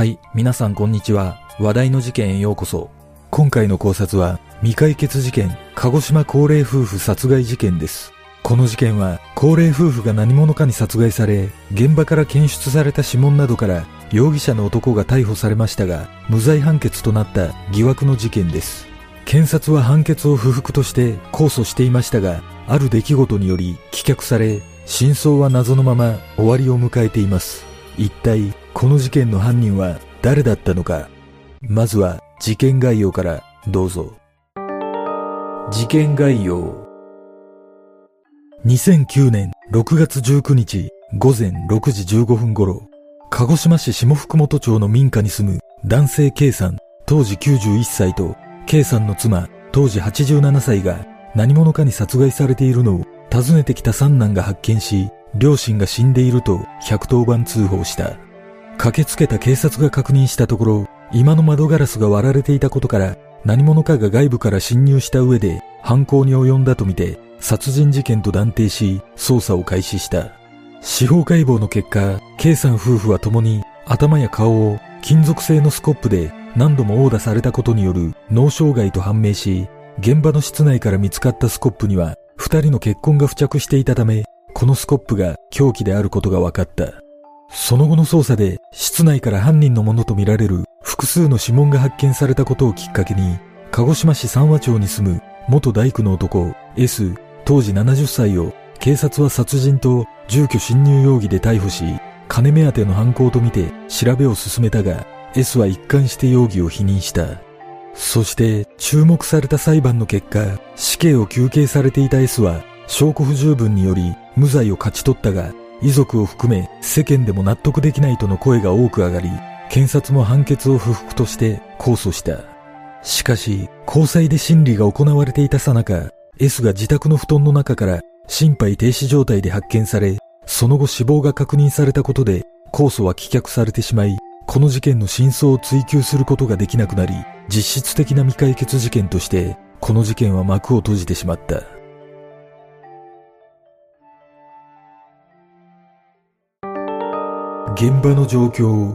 はい、皆さんこんにちは。話題の事件へようこそ。今回の考察は、未解決事件、鹿児島高齢夫婦殺害事件です。この事件は、高齢夫婦が何者かに殺害され、現場から検出された指紋などから、容疑者の男が逮捕されましたが、無罪判決となった疑惑の事件です。検察は判決を不服として控訴していましたが、ある出来事により棄却され、真相は謎のまま終わりを迎えています。一体、この事件の犯人は誰だったのか？まずは事件概要からどうぞ。事件概要。2009年6月19日午前6時15分頃、鹿児島市下福本町の民家に住む男性 K さん当時91歳と K さんの妻当時87歳が何者かに殺害されているのを訪ねてきた三男が発見し、両親が死んでいると110番通報した。駆けつけた警察が確認したところ、今の窓ガラスが割られていたことから何者かが外部から侵入した上で犯行に及んだとみて殺人事件と断定し捜査を開始した。司法解剖の結果、K さん夫婦は共に頭や顔を金属製のスコップで何度も殴打されたことによる脳障害と判明し、現場の室内から見つかったスコップには二人の血痕が付着していたため、このスコップが凶器であることが分かった。その後の捜査で室内から犯人のものとみられる複数の指紋が発見されたことをきっかけに、鹿児島市三和町に住む元大工の男 S 当時70歳を警察は殺人と住居侵入容疑で逮捕し、金目当ての犯行とみて調べを進めたが、S は一貫して容疑を否認した。そして注目された裁判の結果、死刑を求刑されていた S は証拠不十分により無罪を勝ち取ったが、遺族を含め世間でも納得できないとの声が多く上がり、検察も判決を不服として控訴した。しかし、交際で審理が行われていたさなか、S が自宅の布団の中から心肺停止状態で発見され、その後死亡が確認されたことで、控訴は棄却されてしまい、この事件の真相を追求することができなくなり、実質的な未解決事件として、この事件は幕を閉じてしまった。現場の状況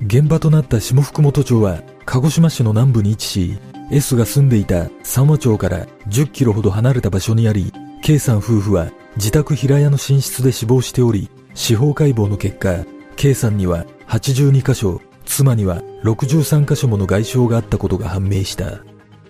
現場となった下福本町は鹿児島市の南部に位置し S が住んでいた三和町から10キロほど離れた場所にあり K さん夫婦は自宅平屋の寝室で死亡しており司法解剖の結果 K さんには82箇所妻には63箇所もの外傷があったことが判明した。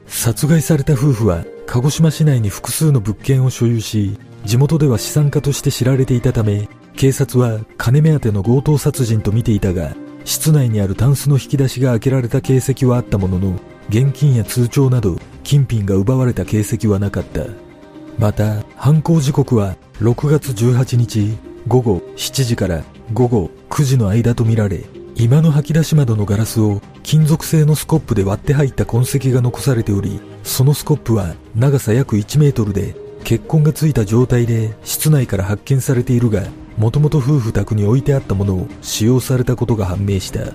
殺害された夫婦は鹿児島市内に複数の物件を所有し地元では資産家として知られていたため警察は金目当ての強盗殺人と見ていたが、室内にあるタンスの引き出しが開けられた形跡はあったものの、現金や通帳など金品が奪われた形跡はなかった。また、犯行時刻は6月18日午後7時から午後9時の間とみられ、今の吐き出し窓のガラスを金属製のスコップで割って入った痕跡が残されており、そのスコップは長さ約1メートルで血痕がついた状態で室内から発見されているが、もともと夫婦宅に置いてあったものを使用されたことが判明した。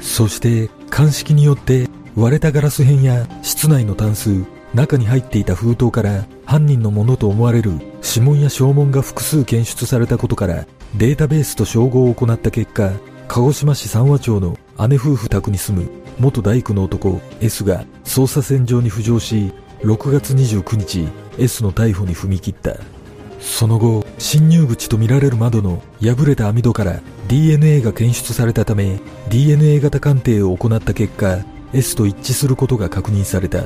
そして鑑識によって割れたガラス片や室内のタンス、中に入っていた封筒から犯人のものと思われる指紋や証文が複数検出されたことからデータベースと照合を行った結果、鹿児島市三和町の姉夫婦宅に住む元大工の男 S が捜査線上に浮上し、6月29日 S の逮捕に踏み切った。その後、侵入口とみられる窓の破れた網戸から DNA が検出されたため、DNA 型鑑定を行った結果、S と一致することが確認された。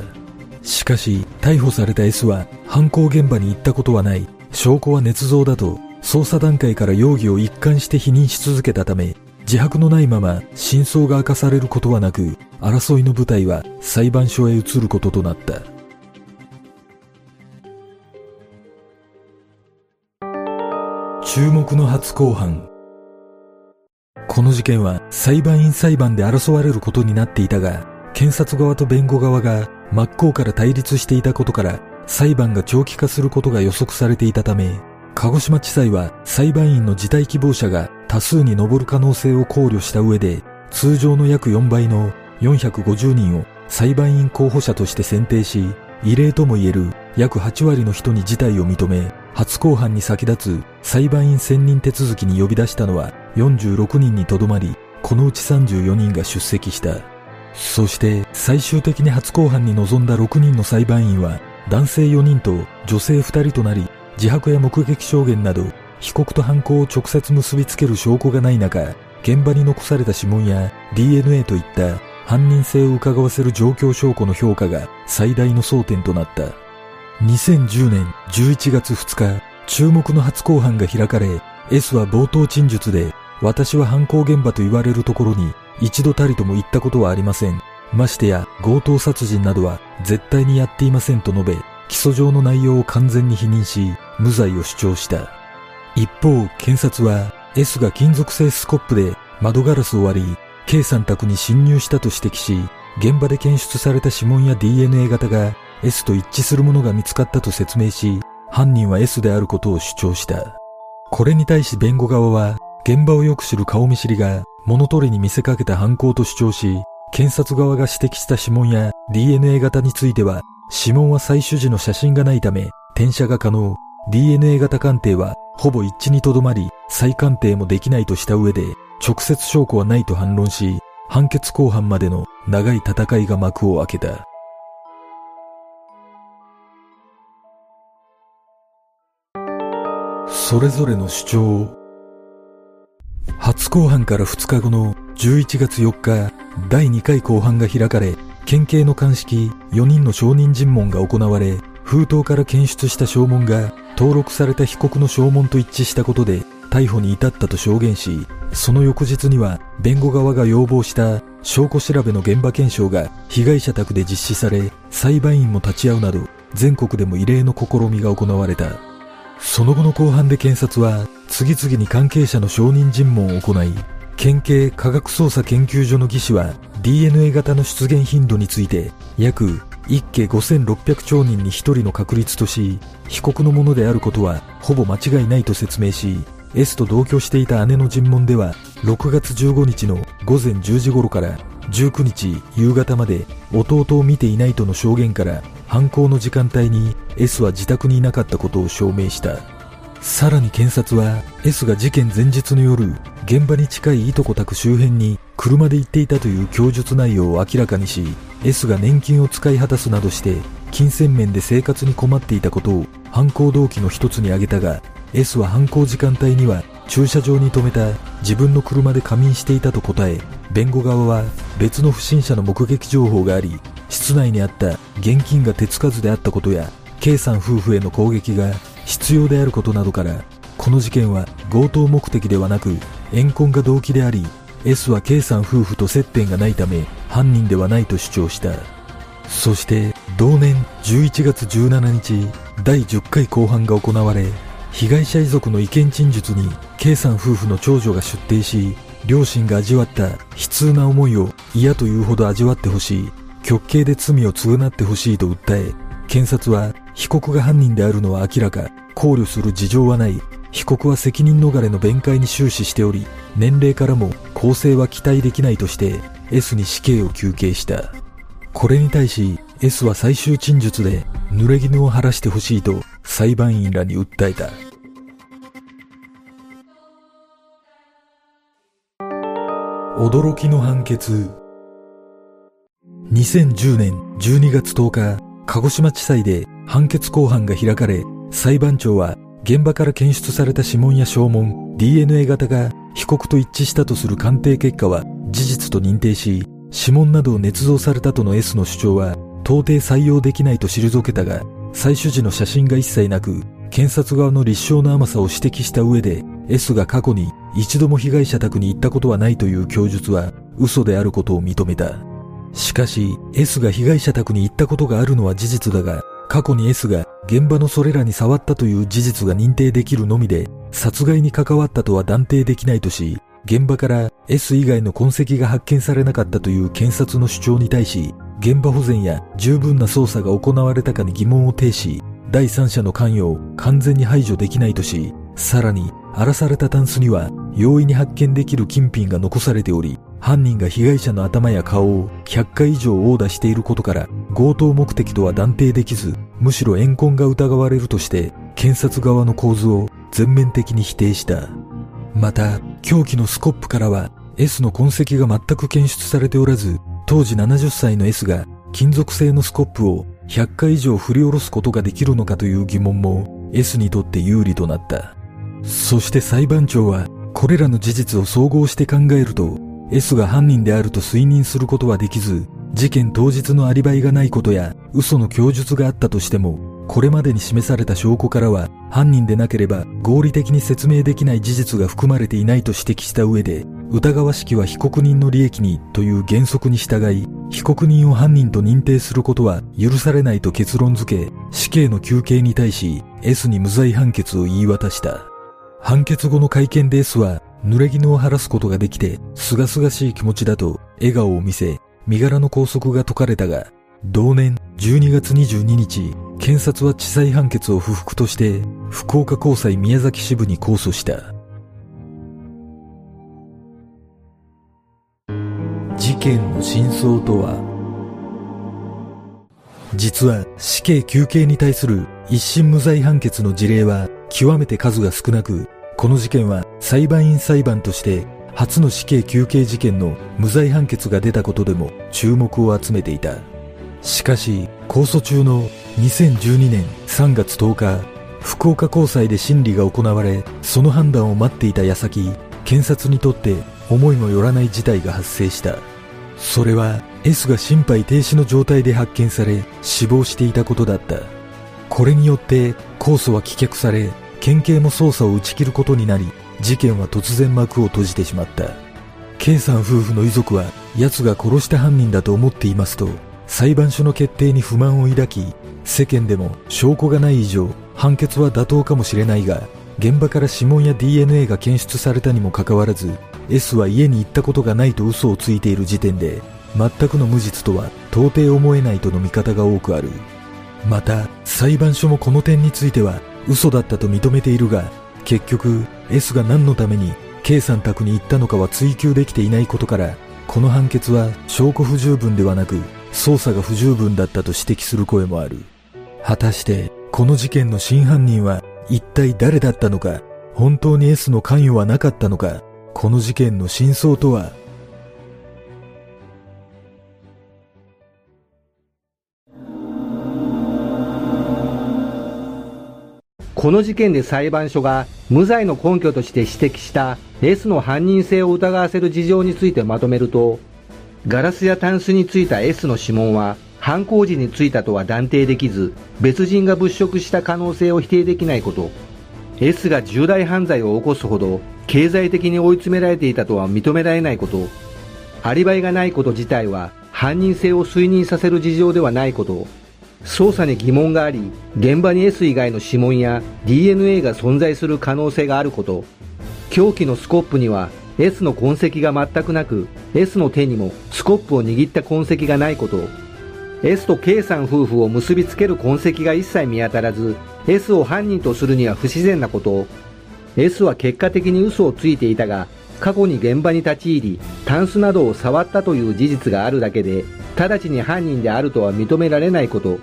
しかし、逮捕された S は犯行現場に行ったことはない、証拠は捏造だと、捜査段階から容疑を一貫して否認し続けたため、自白のないまま真相が明かされることはなく、争いの舞台は裁判所へ移ることとなった。注目の初公判。この事件は裁判員裁判で争われることになっていたが検察側と弁護側が真っ向から対立していたことから裁判が長期化することが予測されていたため鹿児島地裁は裁判員の辞退希望者が多数に上る可能性を考慮した上で通常の約4倍の450人を裁判員候補者として選定し異例ともいえる約8割の人に事態を認め初公判に先立つ裁判員選任手続きに呼び出したのは46人にとどまり、このうち34人が出席した。そして最終的に初公判に臨んだ6人の裁判員は男性4人と女性2人となり自白や目撃証言など被告と犯行を直接結びつける証拠がない中現場に残された指紋や DNA といった犯人性を伺わせる状況証拠の評価が最大の争点となった2010年11月2日注目の初公判が開かれ S は冒頭陳述で私は犯行現場と言われるところに一度たりとも行ったことはありません。ましてや強盗殺人などは絶対にやっていませんと述べ、起訴状の内容を完全に否認し、無罪を主張した。一方、検察は S が金属製スコップで窓ガラスを割り、K さん宅に侵入したと指摘し、現場で検出された指紋や DNA 型が S と一致するものが見つかったと説明し、犯人は S であることを主張した。これに対し弁護側は、現場をよく知る顔見知りが物取りに見せかけた犯行と主張し、検察側が指摘した指紋や DNA 型については、指紋は採取時の写真がないため、転写が可能。DNA 型鑑定はほぼ一致にとどまり、再鑑定もできないとした上で、直接証拠はないと反論し、判決公判までの長い戦いが幕を開けた。それぞれの主張初公判から2日後の11月4日、第2回公判が開かれ、県警の鑑識4人の証人尋問が行われ、封筒から検出した証文が登録された被告の証文と一致したことで逮捕に至ったと証言し、その翌日には弁護側が要望した証拠調べの現場検証が被害者宅で実施され、裁判員も立ち会うなど全国でも異例の試みが行われた。その後の公判で検察は次々に関係者の証人尋問を行い、県警科学捜査研究所の技師は DNA 型の出現頻度について約1家5600兆人に1人の確率とし、被告のものであることはほぼ間違いないと説明し、S と同居していた姉の尋問では、6月15日の午前10時頃から19日夕方まで弟を見ていないとの証言から犯行の時間帯に S は自宅にいなかったことを証明した。さらに検察は S が事件前日の夜、現場に近いいとこ宅周辺に車で行っていたという供述内容を明らかにし、S が年金を使い果たすなどして金銭面で生活に困っていたことを犯行動機の一つに挙げたが、S は犯行時間帯には駐車場に停めた自分の車で仮眠していたと答え、弁護側は別の不審者の目撃情報があり、室内にあった現金が手つかずであったことや K さん夫婦への攻撃が必要であることなどからこの事件は強盗目的ではなく怨恨が動機であり S は K さん夫婦と接点がないため犯人ではないと主張した。そして同年11月17日第10回公判が行われ被害者遺族の意見陳述に K さん夫婦の長女が出廷し両親が味わった悲痛な思いを嫌というほど味わってほしい極刑で罪を償ってほしいと訴え、検察は被告が犯人であるのは明らか、考慮する事情はない、被告は責任逃れの弁解に終始しており、年齢からも公正は期待できないとして S に死刑を求刑した。これに対し S は最終陳述で濡れ衣を晴らしてほしいと裁判員らに訴えた。驚きの判決。2010年12月10日、鹿児島地裁で判決公判が開かれ、裁判長は現場から検出された指紋や証文、DNA 型が被告と一致したとする鑑定結果は事実と認定し、指紋などを捏造されたとの S の主張は到底採用できないと退けたが、採取時の写真が一切なく、検察側の立証の甘さを指摘した上で、S が過去に一度も被害者宅に行ったことはないという供述は嘘であることを認めた。しかし S が被害者宅に行ったことがあるのは事実だが、過去に S が現場のそれらに触ったという事実が認定できるのみで、殺害に関わったとは断定できないとし、現場から S 以外の痕跡が発見されなかったという検察の主張に対し、現場保全や十分な捜査が行われたかに疑問を呈し、第三者の関与を完全に排除できないとし、さらに荒らされたタンスには容易に発見できる金品が残されており、犯人が被害者の頭や顔を100回以上殴打していることから強盗目的とは断定できず、むしろ怨恨が疑われるとして検察側の構図を全面的に否定した。また、凶器のスコップからは S の痕跡が全く検出されておらず、当時70歳の S が金属製のスコップを100回以上振り下ろすことができるのかという疑問も S にとって有利となった。そして裁判長はこれらの事実を総合して考えると S が犯人であると推認することはできず事件当日のアリバイがないことや嘘の供述があったとしてもこれまでに示された証拠からは犯人でなければ合理的に説明できない事実が含まれていないと指摘した上で疑わしきは被告人の利益にという原則に従い被告人を犯人と認定することは許されないと結論付け死刑の求刑に対し S に無罪判決を言い渡した。判決後の会見で S は濡れ衣を晴らすことができて、すがすがしい気持ちだと笑顔を見せ、身柄の拘束が解かれたが、同年12月22日、検察は地裁判決を不服として、福岡高裁宮崎支部に控訴した。事件の真相とは？実は死刑求刑に対する一審無罪判決の事例は極めて数が少なく、この事件は裁判員裁判として初の死刑求刑事件の無罪判決が出たことでも注目を集めていた。しかし、控訴中の2012年3月10日、福岡高裁で審理が行われ、その判断を待っていた矢先、検察にとって思いもよらない事態が発生した。それは S が心肺停止の状態で発見され死亡していたことだった。これによって控訴は棄却され、県警も捜査を打ち切ることになり、事件は突然幕を閉じてしまった。K さん夫婦の遺族は、奴が殺した犯人だと思っていますと、裁判所の決定に不満を抱き、世間でも証拠がない以上、判決は妥当かもしれないが、現場から指紋や DNA が検出されたにもかかわらず、S は家に行ったことがないと嘘をついている時点で、全くの無実とは到底思えないとの見方が多くある。また、裁判所もこの点については嘘だったと認めているが、結局 S が何のために K さん宅に行ったのかは追求できていないことから、この判決は証拠不十分ではなく、捜査が不十分だったと指摘する声もある。果たして、この事件の真犯人は一体誰だったのか、本当に S の関与はなかったのか、この事件の真相とはこの事件で裁判所が無罪の根拠として指摘した S の犯人性を疑わせる事情についてまとめると、ガラスやタンスについた S の指紋は犯行時についたとは断定できず、別人が物色した可能性を否定できないこと、S が重大犯罪を起こすほど経済的に追い詰められていたとは認められないこと、アリバイがないこと自体は犯人性を推認させる事情ではないこと、捜査に疑問があり、現場に S 以外の指紋や DNA が存在する可能性があること、凶器のスコップには S の痕跡が全くなく、S の手にもスコップを握った痕跡がないこと、S と K さん夫婦を結びつける痕跡が一切見当たらず、S を犯人とするには不自然なこと、S は結果的に嘘をついていたが、過去に現場に立ち入り、タンスなどを触ったという事実があるだけで、直ちに犯人であるとは認められないこと、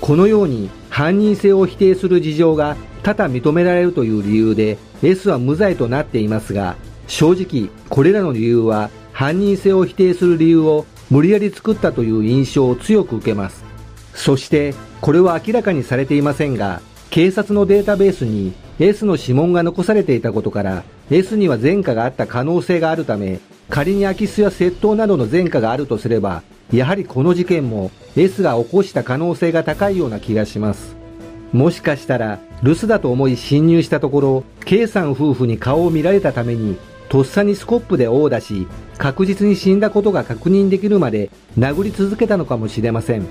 このように犯人性を否定する事情が多々認められるという理由で S は無罪となっていますが、正直これらの理由は犯人性を否定する理由を無理やり作ったという印象を強く受けます。そしてこれは明らかにされていませんが、警察のデータベースに S の指紋が残されていたことから S には前科があった可能性があるため仮に空き巣や窃盗などの前科があるとすればやはりこの事件も S が起こした可能性が高いような気がします。もしかしたら留守だと思い侵入したところ、K さん夫婦に顔を見られたために、とっさにスコップで殴打し、確実に死んだことが確認できるまで殴り続けたのかもしれません。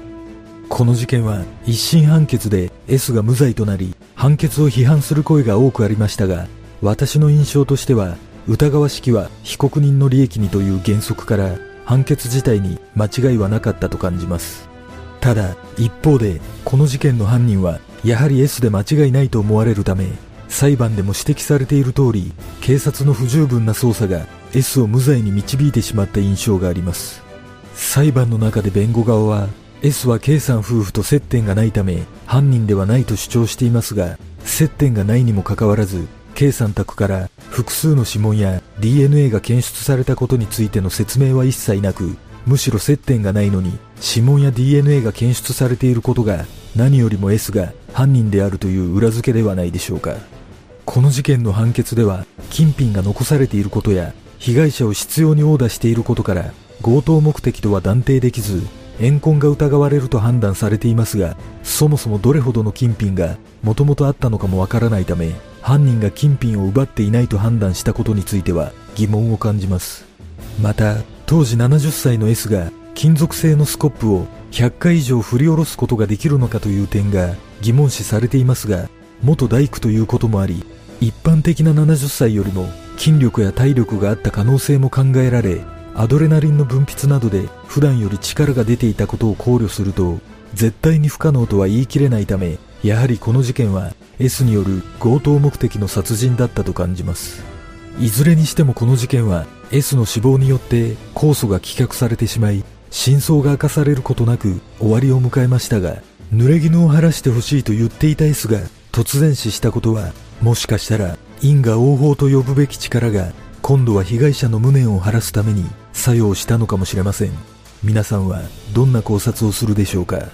この事件は一審判決で S が無罪となり、判決を批判する声が多くありましたが、私の印象としては、疑わしきは被告人の利益にという原則から判決自体に間違いはなかったと感じます。ただ、一方で、この事件の犯人は、やはり S で間違いないと思われるため、裁判でも指摘されている通り、警察の不十分な捜査が S を無罪に導いてしまった印象があります。裁判の中で弁護側は、S は K さん夫婦と接点がないため、犯人ではないと主張していますが、接点がないにもかかわらず、K さん宅から複数の指紋や DNA が検出されたことについての説明は一切なく、むしろ接点がないのに指紋や DNA が検出されていることが何よりも S が犯人であるという裏付けではないでしょうか。この事件の判決では金品が残されていることや被害者を執拗に殴打していることから強盗目的とは断定できず怨恨が疑われると判断されていますがそもそもどれほどの金品がもともとあったのかもわからないため犯人が金品を奪っていないと判断したことについては疑問を感じます。また当時70歳の S が金属製のスコップを100回以上振り下ろすことができるのかという点が疑問視されていますが元大工ということもあり一般的な70歳よりも筋力や体力があった可能性も考えられアドレナリンの分泌などで普段より力が出ていたことを考慮すると絶対に不可能とは言い切れないためやはりこの事件は S による強盗目的の殺人だったと感じます。いずれにしてもこの事件は S の死亡によって控訴が棄却されてしまい真相が明かされることなく終わりを迎えましたが濡れ衣を晴らしてほしいと言っていた S が突然死したことはもしかしたら因果応報と呼ぶべき力が今度は被害者の無念を晴らすために作用したのかもしれません。皆さんはどんな考察をするでしょうか？